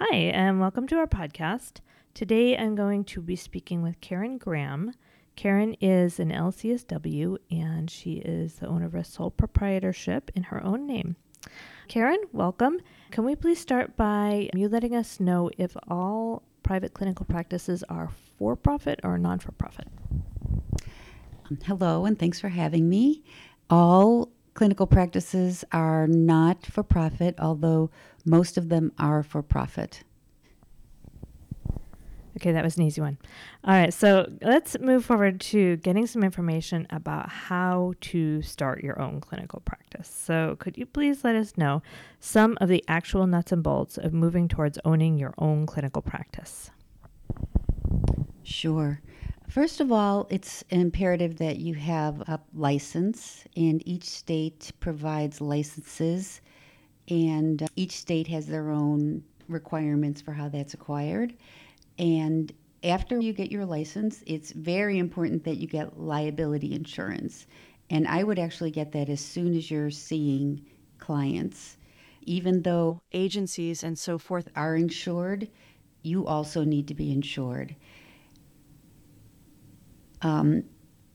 Hi, and welcome to our podcast. Today I'm going to be speaking with Karen Graham. Karen is an LCSW and she is the owner of a sole proprietorship in her own name. Karen, welcome. Can we please start by you letting us know if all private clinical practices are for profit or non for profit? Um, hello, and thanks for having me. All clinical practices are not for profit, although most of them are for profit. Okay, that was an easy one. All right, so let's move forward to getting some information about how to start your own clinical practice. So, could you please let us know some of the actual nuts and bolts of moving towards owning your own clinical practice? Sure. First of all, it's imperative that you have a license, and each state provides licenses, and each state has their own requirements for how that's acquired. And after you get your license, it's very important that you get liability insurance. And I would actually get that as soon as you're seeing clients. Even though agencies and so forth are insured, you also need to be insured. Um,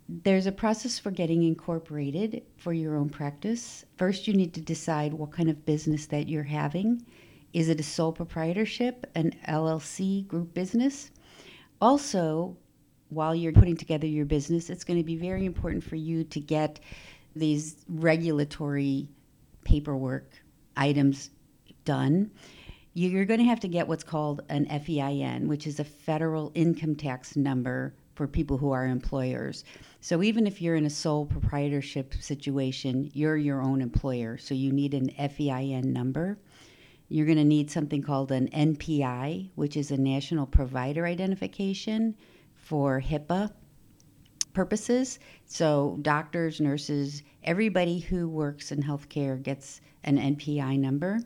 there's a process for getting incorporated for your own practice. First, you need to decide what kind of business that you're having. Is it a sole proprietorship, an LLC group business? Also, while you're putting together your business, it's going to be very important for you to get these regulatory paperwork items done. You're going to have to get what's called an FEIN, which is a federal income tax number for people who are employers. So even if you're in a sole proprietorship situation, you're your own employer. So you need an FEIN number. You're going to need something called an NPI, which is a National Provider Identification for HIPAA purposes. So, doctors, nurses, everybody who works in healthcare gets an NPI number.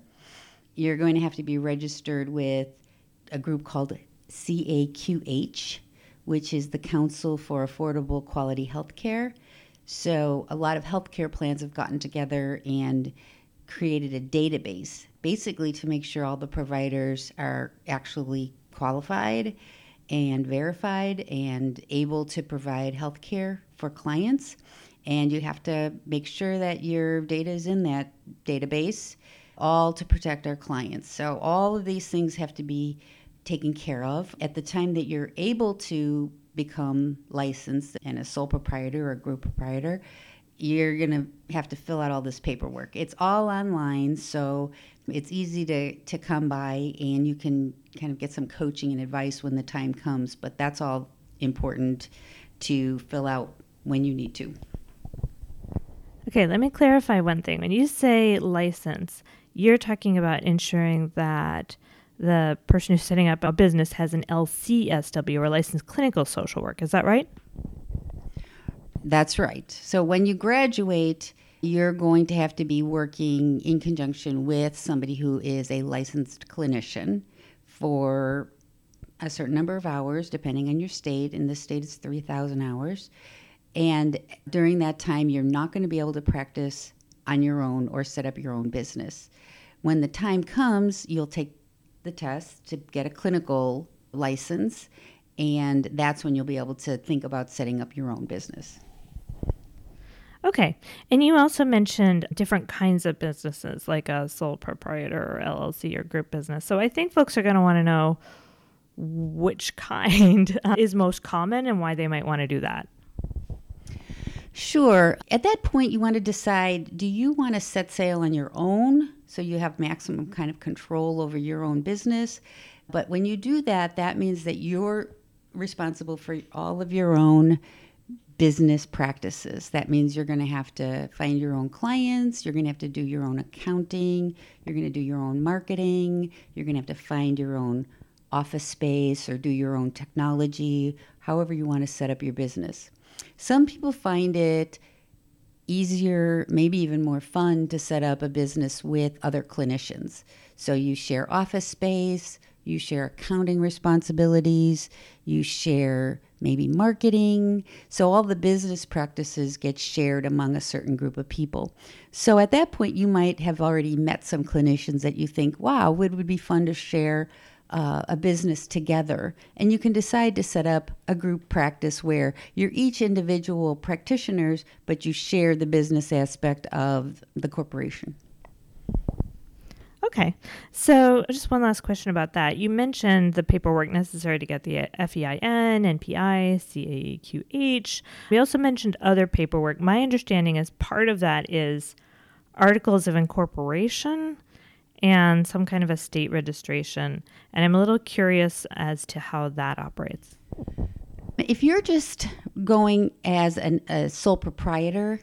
You're going to have to be registered with a group called CAQH, which is the Council for Affordable Quality Healthcare. So, a lot of healthcare plans have gotten together and created a database basically to make sure all the providers are actually qualified and verified and able to provide health care for clients. And you have to make sure that your data is in that database, all to protect our clients. So, all of these things have to be taken care of at the time that you're able to become licensed and a sole proprietor or a group proprietor you're going to have to fill out all this paperwork. It's all online, so it's easy to, to come by and you can kind of get some coaching and advice when the time comes, but that's all important to fill out when you need to. Okay, let me clarify one thing. When you say license, you're talking about ensuring that the person who's setting up a business has an LCSW or licensed clinical social work. Is that right? That's right. So when you graduate, you're going to have to be working in conjunction with somebody who is a licensed clinician for a certain number of hours, depending on your state. In this state, it's 3,000 hours. And during that time, you're not going to be able to practice on your own or set up your own business. When the time comes, you'll take the test to get a clinical license, and that's when you'll be able to think about setting up your own business. Okay. And you also mentioned different kinds of businesses like a sole proprietor or LLC or group business. So I think folks are going to want to know which kind is most common and why they might want to do that. Sure. At that point, you want to decide do you want to set sail on your own so you have maximum kind of control over your own business? But when you do that, that means that you're responsible for all of your own business practices. That means you're going to have to find your own clients, you're going to have to do your own accounting, you're going to do your own marketing, you're going to have to find your own office space or do your own technology, however you want to set up your business. Some people find it easier, maybe even more fun to set up a business with other clinicians. So you share office space, you share accounting responsibilities, you share maybe marketing. So all the business practices get shared among a certain group of people. So at that point, you might have already met some clinicians that you think, wow, it would be fun to share uh, a business together. And you can decide to set up a group practice where you're each individual practitioners, but you share the business aspect of the corporation. Okay. So, just one last question about that. You mentioned the paperwork necessary to get the FEIN, NPI, CAQH. We also mentioned other paperwork. My understanding is part of that is articles of incorporation and some kind of a state registration. And I'm a little curious as to how that operates. If you're just going as an, a sole proprietor,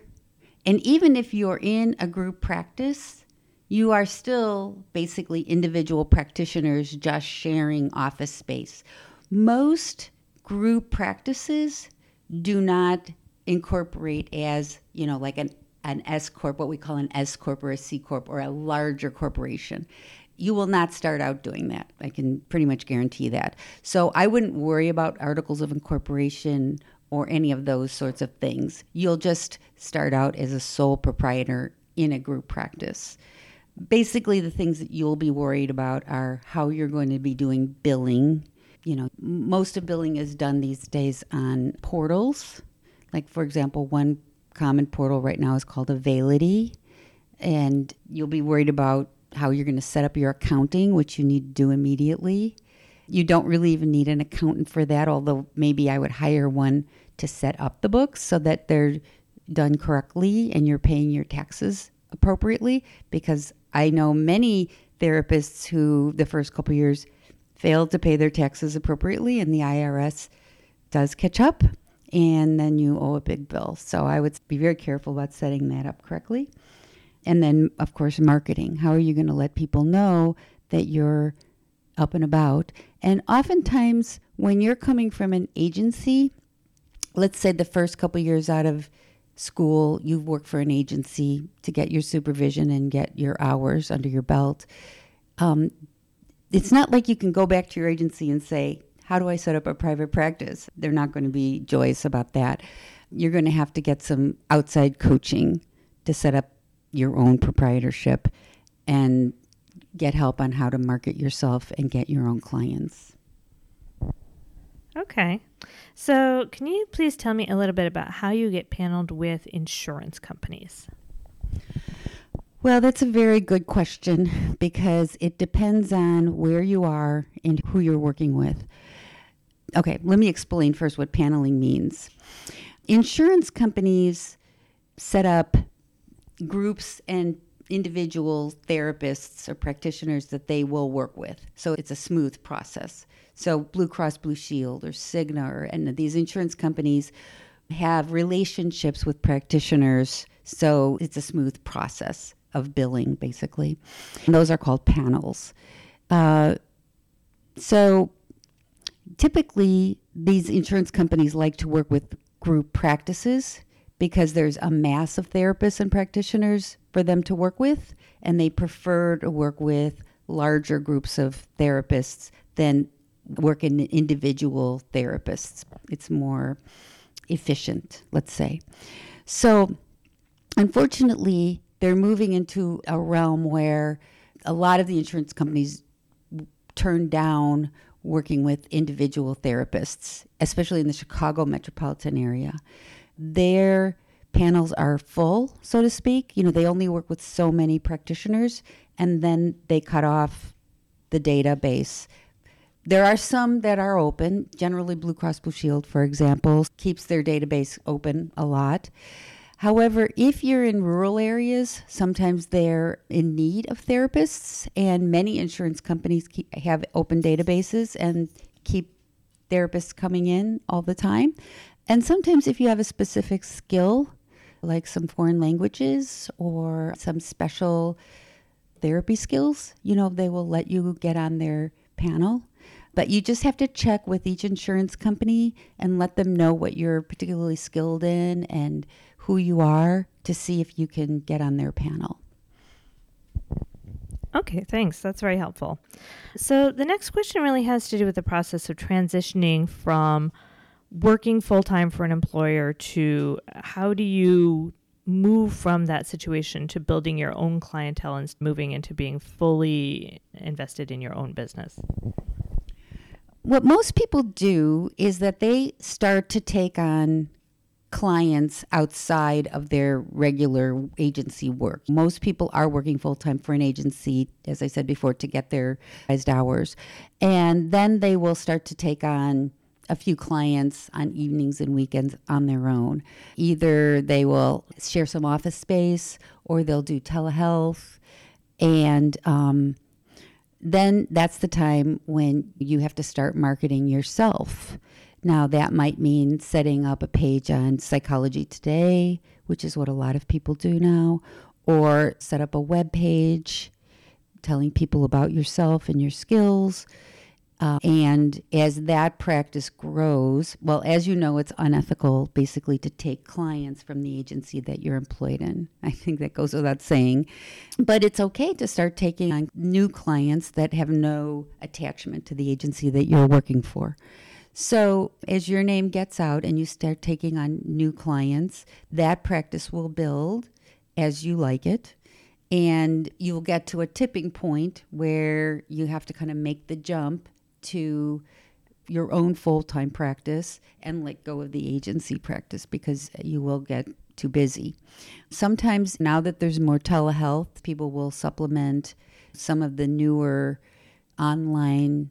and even if you're in a group practice, you are still basically individual practitioners just sharing office space. Most group practices do not incorporate as, you know, like an an S corp, what we call an S corp or a C corp or a larger corporation. You will not start out doing that. I can pretty much guarantee that. So I wouldn't worry about articles of incorporation or any of those sorts of things. You'll just start out as a sole proprietor in a group practice. Basically, the things that you'll be worried about are how you're going to be doing billing. You know, most of billing is done these days on portals. Like, for example, one common portal right now is called Availity. And you'll be worried about how you're going to set up your accounting, which you need to do immediately. You don't really even need an accountant for that, although maybe I would hire one to set up the books so that they're done correctly and you're paying your taxes appropriately. Because I know many therapists who, the first couple years, failed to pay their taxes appropriately, and the IRS does catch up and then you owe a big bill. So I would be very careful about setting that up correctly. And then, of course, marketing. How are you going to let people know that you're up and about? And oftentimes, when you're coming from an agency, let's say the first couple years out of school, you've worked for an agency to get your supervision and get your hours under your belt. Um, it's not like you can go back to your agency and say, how do I set up a private practice? They're not going to be joyous about that. You're going to have to get some outside coaching to set up your own proprietorship and get help on how to market yourself and get your own clients. Okay. So, can you please tell me a little bit about how you get paneled with insurance companies? Well, that's a very good question because it depends on where you are and who you're working with. Okay, let me explain first what paneling means. Insurance companies set up groups and individual therapists or practitioners that they will work with. So it's a smooth process. So Blue Cross Blue Shield or Cigna or and these insurance companies have relationships with practitioners, so it's a smooth process of billing basically. And those are called panels. Uh, so typically these insurance companies like to work with group practices because there's a mass of therapists and practitioners for them to work with and they prefer to work with larger groups of therapists than work in individual therapists. It's more efficient let's say. So unfortunately they're moving into a realm where a lot of the insurance companies turn down working with individual therapists, especially in the Chicago metropolitan area. Their panels are full, so to speak. You know, they only work with so many practitioners and then they cut off the database. There are some that are open. Generally, Blue Cross Blue Shield, for example, keeps their database open a lot. However, if you're in rural areas, sometimes they're in need of therapists, and many insurance companies keep, have open databases and keep therapists coming in all the time. And sometimes, if you have a specific skill, like some foreign languages or some special therapy skills, you know, they will let you get on their panel. But you just have to check with each insurance company and let them know what you're particularly skilled in and who you are to see if you can get on their panel. Okay, thanks. That's very helpful. So, the next question really has to do with the process of transitioning from working full time for an employer to how do you move from that situation to building your own clientele and moving into being fully invested in your own business? What most people do is that they start to take on clients outside of their regular agency work. Most people are working full time for an agency, as I said before, to get their hours. And then they will start to take on a few clients on evenings and weekends on their own. Either they will share some office space or they'll do telehealth. And um, then that's the time when you have to start marketing yourself. Now, that might mean setting up a page on Psychology Today, which is what a lot of people do now, or set up a web page telling people about yourself and your skills uh, and as that practice grows, well, as you know, it's unethical basically to take clients from the agency that you're employed in. I think that goes without saying. But it's okay to start taking on new clients that have no attachment to the agency that you're working for. So, as your name gets out and you start taking on new clients, that practice will build as you like it. And you'll get to a tipping point where you have to kind of make the jump to your own full time practice and let go of the agency practice because you will get too busy. Sometimes, now that there's more telehealth, people will supplement some of the newer online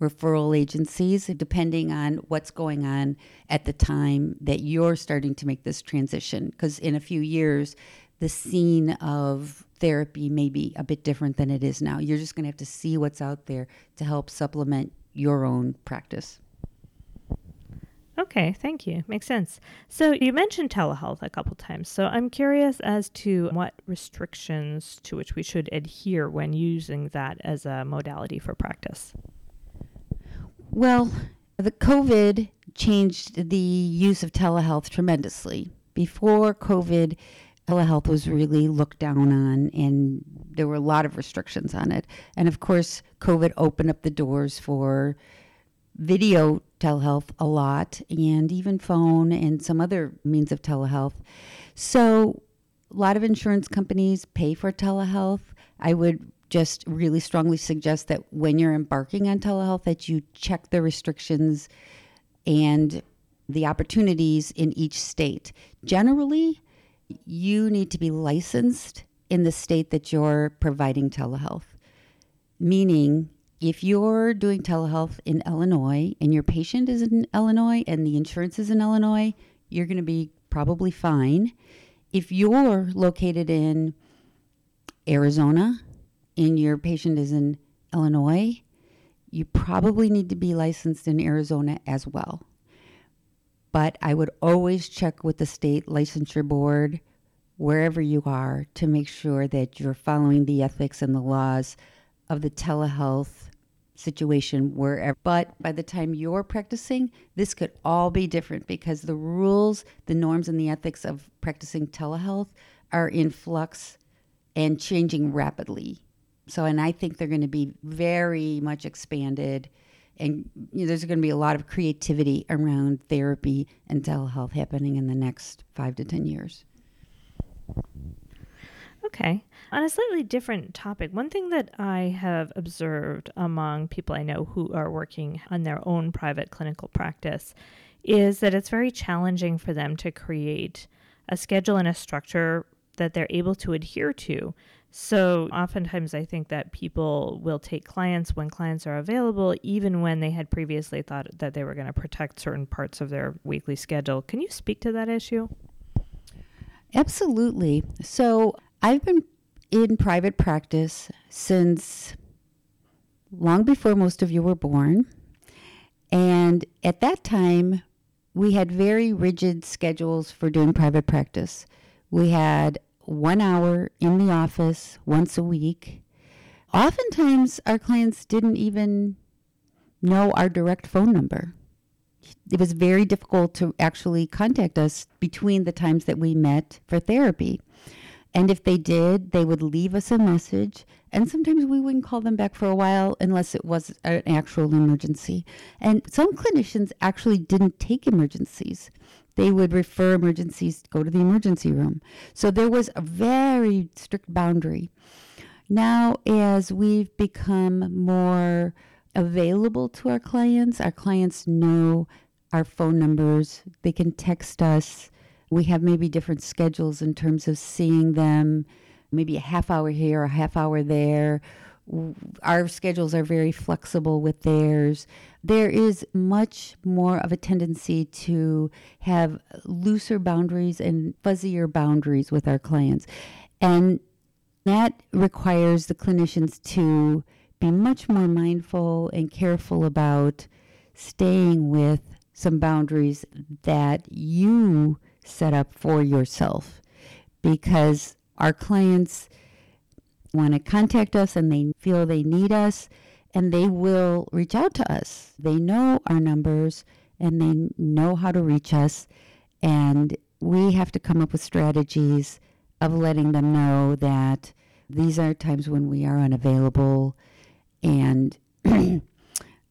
referral agencies, depending on what's going on at the time that you're starting to make this transition. Because in a few years, the scene of therapy may be a bit different than it is now. You're just going to have to see what's out there to help supplement your own practice. Okay, thank you. Makes sense. So you mentioned telehealth a couple times. So I'm curious as to what restrictions to which we should adhere when using that as a modality for practice. Well, the COVID changed the use of telehealth tremendously. Before COVID, telehealth was really looked down on and there were a lot of restrictions on it. And of course, COVID opened up the doors for video telehealth a lot and even phone and some other means of telehealth. So, a lot of insurance companies pay for telehealth. I would just really strongly suggest that when you're embarking on telehealth that you check the restrictions and the opportunities in each state. Generally, you need to be licensed in the state that you're providing telehealth. Meaning, if you're doing telehealth in Illinois and your patient is in Illinois and the insurance is in Illinois, you're going to be probably fine. If you're located in Arizona and your patient is in Illinois, you probably need to be licensed in Arizona as well. But I would always check with the state licensure board wherever you are to make sure that you're following the ethics and the laws of the telehealth situation wherever. But by the time you're practicing, this could all be different because the rules, the norms, and the ethics of practicing telehealth are in flux and changing rapidly. So, and I think they're going to be very much expanded and you know, there's going to be a lot of creativity around therapy and telehealth happening in the next five to 10 years. Okay. On a slightly different topic, one thing that I have observed among people I know who are working on their own private clinical practice is that it's very challenging for them to create a schedule and a structure that they're able to adhere to so oftentimes I think that people will take clients when clients are available, even when they had previously thought that they were going to protect certain parts of their weekly schedule. Can you speak to that issue? Absolutely. So I've been in private practice since long before most of you were born. And at that time, we had very rigid schedules for doing private practice. We had one hour in the office once a week. Oftentimes, our clients didn't even know our direct phone number. It was very difficult to actually contact us between the times that we met for therapy. And if they did, they would leave us a message And sometimes we wouldn't call them back for a while unless it was an actual emergency. And some clinicians actually didn't take emergencies. They would refer emergencies, to go to the emergency room. So there was a very strict boundary. Now, as we've become more available to our clients, our clients know our phone numbers, they can text us. We have maybe different schedules in terms of seeing them, maybe a half hour here, a half hour there. Our schedules are very flexible with theirs. There is much more of a tendency to have looser boundaries and fuzzier boundaries with our clients. And that requires the clinicians to be much more mindful and careful about staying with some boundaries that you set up for yourself because our clients want to contact us and they feel they need us and they will reach out to us. They know our numbers and they know how to reach us and we have to come up with strategies of letting them know that these are times when we are unavailable and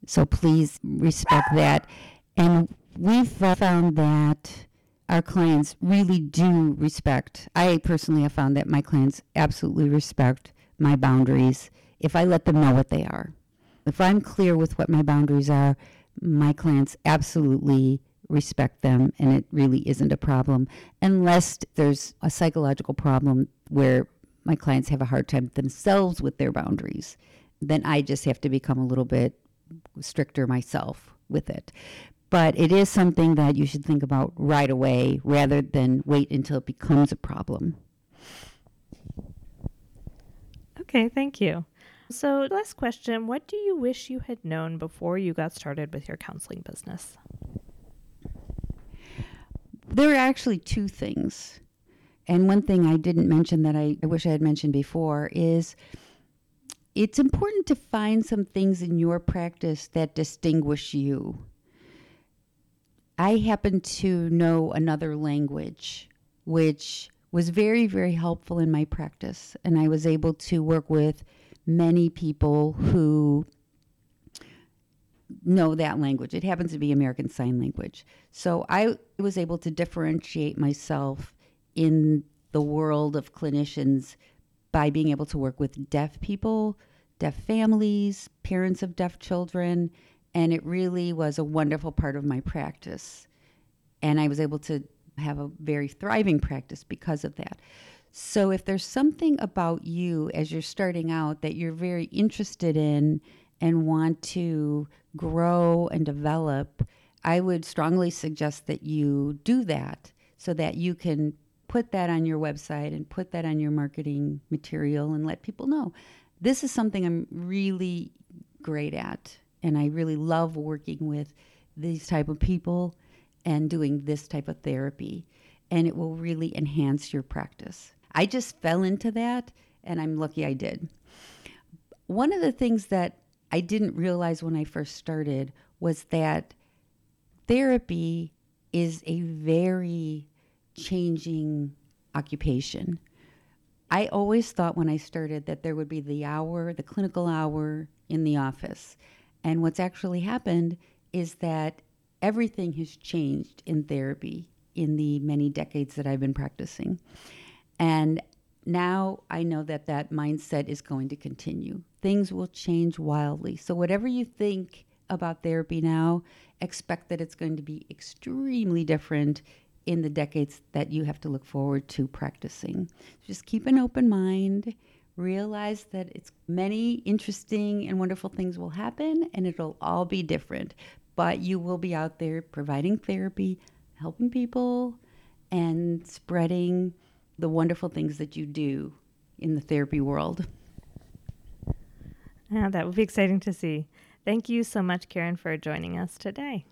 so please respect that and we've found that our clients really do respect. I personally have found that my clients absolutely respect my boundaries if I let them know what they are. If I'm clear with what my boundaries are, my clients absolutely respect them and it really isn't a problem unless there's a psychological problem where my clients have a hard time themselves with their boundaries. Then I just have to become a little bit stricter myself with it but it is something that you should think about right away rather than wait until it becomes a problem. Okay, thank you. So, last question What do you wish you had known before you got started with your counseling business? There are actually two things. And one thing I didn't mention that I, I wish I had mentioned before is it's important to find some things in your practice that distinguish you. I happen to know another language, which was very, very helpful in my practice. And I was able to work with many people who know that language. It happens to be American Sign Language. So I was able to differentiate myself in the world of clinicians by being able to work with deaf people, deaf families, parents of deaf children, and it really was a wonderful part of my practice. And I was able to have a very thriving practice because of that. So, if there's something about you as you're starting out that you're very interested in and want to grow and develop, I would strongly suggest that you do that so that you can put that on your website and put that on your marketing material and let people know this is something I'm really great at and I really love working with these type of people and doing this type of therapy and it will really enhance your practice. I just fell into that and I'm lucky I did. One of the things that I didn't realize when I first started was that therapy is a very changing occupation. I always thought when I started that there would be the hour, the clinical hour in the office, and what's actually happened is that everything has changed in therapy in the many decades that I've been practicing. And now I know that that mindset is going to continue. Things will change wildly. So, whatever you think about therapy now, expect that it's going to be extremely different in the decades that you have to look forward to practicing. Just keep an open mind realize that it's many interesting and wonderful things will happen and it'll all be different but you will be out there providing therapy helping people and spreading the wonderful things that you do in the therapy world. Yeah that would be exciting to see. Thank you so much karen for joining us today